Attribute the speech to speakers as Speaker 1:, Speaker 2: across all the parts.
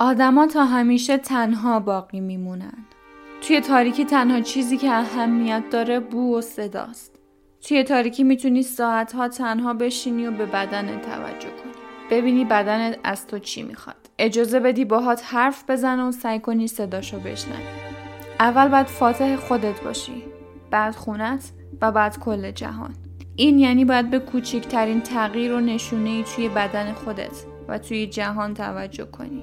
Speaker 1: آدما تا همیشه تنها باقی میمونن. توی تاریکی تنها چیزی که اهمیت داره بو و صداست. توی تاریکی می‌تونی ساعتها تنها بشینی و به بدن توجه کنی. ببینی بدنت از تو چی می‌خواد. اجازه بدی باهات حرف بزنه و سعی کنی صداشو بشنوی. اول باید فاتح خودت باشی. بعد خونت و بعد کل جهان. این یعنی باید به کوچکترین تغییر و نشونه توی بدن خودت و توی جهان توجه کنی.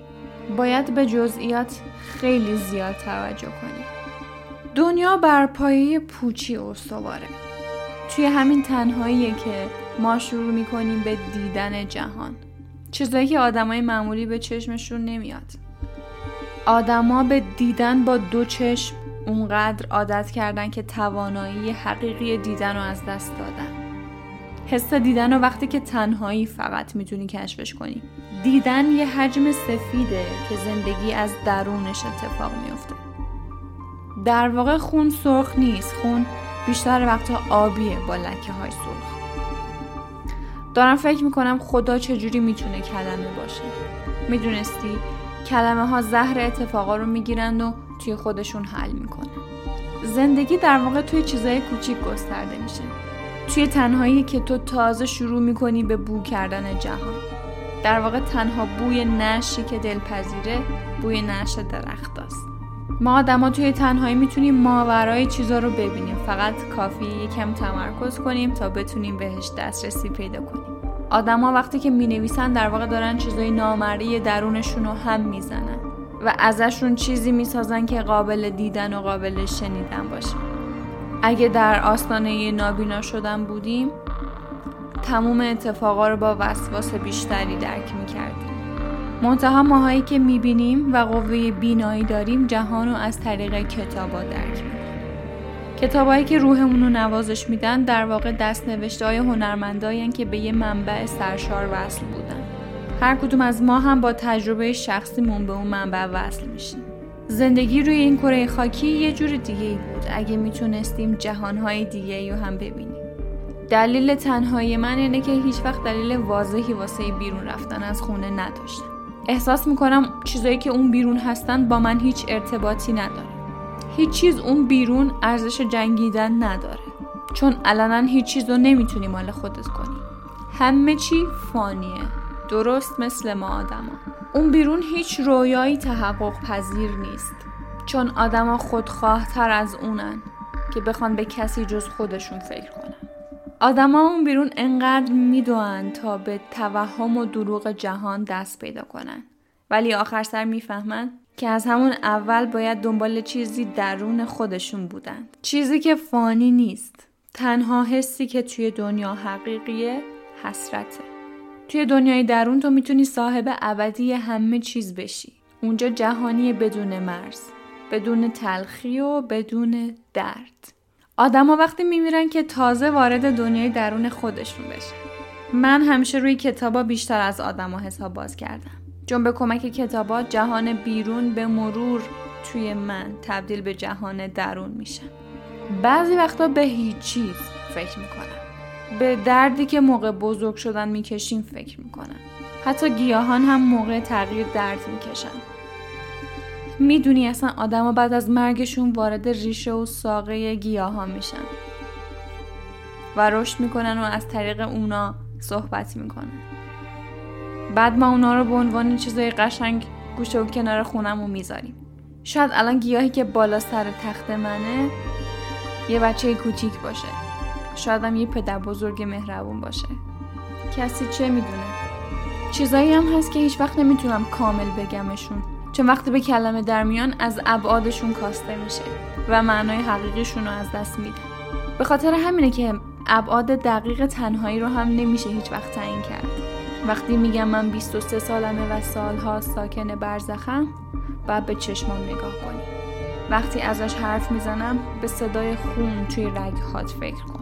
Speaker 1: باید به جزئیات خیلی زیاد توجه کنی. دنیا بر پایه پوچی استواره توی همین تنهاییه که ما شروع می‌کنیم به دیدن جهان. چیزایی که آدمای معمولی به چشمشون نمیاد. آدما به دیدن با دو چشم اونقدر عادت کردن که توانایی حقیقی دیدن رو از دست دادن. حس دیدن رو وقتی که تنهایی فقط می‌تونی کشفش کنی. دیدن یه حجم سفیده که زندگی از درونش اتفاق میفته در واقع خون سرخ نیست. خون بیشتر وقتا آبیه با لکه های سرخ. دارم فکر می‌کنم خدا چجوری می‌تونه کلمه باشه. می‌دونستی؟ کلمه ها زهر اتفاقا رو می‌گیرند و توی خودشون حل می‌کنن. زندگی در واقع توی چیزای کوچیک گسترده میشه. توی تنهایی که تو تازه شروع می‌کنی به بو کردن جهان. در واقع تنها بوی نشی که دلپذیره بوی نش درخت است. ما آدما توی تنهایی می‌تونیم ماورای چیزا رو ببینیم. فقط کافی یکم تمرکز کنیم تا بتونیم بهش دسترسی پیدا کنیم. آدما وقتی که می‌نویسن در واقع دارن چیزای نامری درونشون رو هم می‌زنن و ازشون چیزی می‌سازن که قابل دیدن و قابل شنیدن باشه. اگه در آستانه نابینا شدن بودیم تموم اتفاقا رو با وسواس بیشتری درک می‌کردیم. منتها ماهایی که می‌بینیم و قوه بینایی داریم جهان رو از طریق کتابا درک می‌کنیم. کتابایی که روحمون رو نوازش میدن در واقع دست نوشته های هنرمندایی که به یه منبع سرشار وصل بودن. هر کدوم از ما هم با تجربه شخصیمون به اون منبع وصل میشیم. زندگی روی این کره خاکی یه جور دیگه ای بود. اگه می‌تونستیم جهانهای دیگه ای رو هم ببینیم. دلیل تنهایی من اینه که هیچ وقت دلیل واضحی واسه بیرون رفتن از خونه نداشتم. احساس می‌کنم چیزایی که اون بیرون هستن با من هیچ ارتباطی نداره. هیچ چیز اون بیرون ارزش جنگیدن نداره. چون علنا هیچ چیز رو نمی‌تونی مال خودت کنی. همه چی فانیه. درست مثل ما آدما. اون بیرون هیچ رویایی تحقق پذیر نیست. چون آدما خودخواهتر از اونن که بخوان به کسی جز خودشون فکر کنن. آدما اون بیرون انقدر میدوان تا به توهم و دروغ جهان دست پیدا کنن. ولی آخر سر می‌فهمن که از همون اول باید دنبال چیزی درون خودشون بودن چیزی که فانی نیست. تنها حسی که توی دنیا حقیقیه حسرته. توی دنیای درون تو می‌تونی صاحب ابدی همه چیز بشی. اونجا جهانی بدون مرز بدون تلخی و بدون درد. آدما وقتی میمیرن که تازه وارد دنیای درون خودشون بشن. من همیشه روی کتابا بیشتر از آدما حساب باز کردم. چون به کمک کتابا جهان بیرون به مرور توی من تبدیل به جهان درون میشن بعضی وقتا به هیچ چیز فکر می‌کنم. به دردی که موقع بزرگ شدن می‌کشیم فکر می‌کنم حتی گیاهان هم موقع تغییر درد می‌کشن. می‌دونی اصلا آدما بعد از مرگشون وارد ریشه و ساقه گیاه ها میشن. و رشد می‌کنن و از طریق اونا صحبت می‌کنن. بعد ما اونا رو به عنوان چیزای قشنگ گوشه و کنار خونم می‌ذاریم. شاید الان گیاهی که بالا سر تخت منه یه بچه کوچیک باشه. شاید هم یه پدر بزرگ مهربون باشه. کسی چه می‌دونه؟ چیزایی هم هست که هیچ وقت نمی‌تونم کامل بگمشون. چون وقتی به کلمه در میان از ابعادشون کاسته میشه و معنای حقیقیشون رو از دست میده. به خاطر همینه که ابعاد دقیق تنهایی رو هم نمیشه هیچ وقت تعیین کرد. وقتی میگم من 23 سالمه و سالها ساکن برزخم باید به چشمام نگاه کنی. وقتی ازش حرف می‌زنم به صدای خون توی رگهات فکر کن.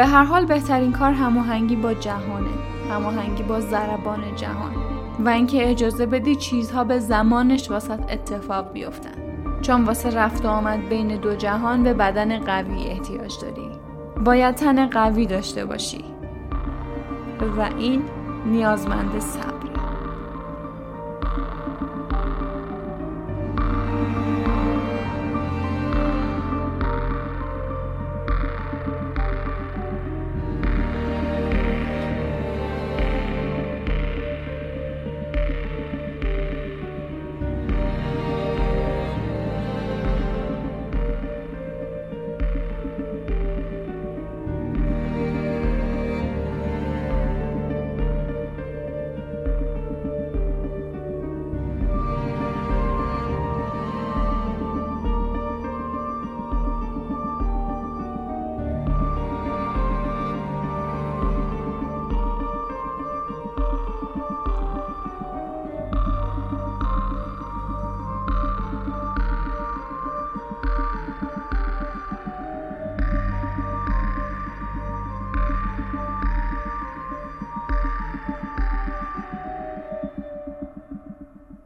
Speaker 1: به هر حال بهترین کار هماهنگی با جهانه هماهنگی با ضربان جهان. و اینکه اجازه بدی چیزها به زمانش واسط اتفاق بیفتن. چون واسه رفت و آمد بین دو جهان به بدن قوی احتیاج داری. باید تن قوی داشته باشی. و این نیازمند صبر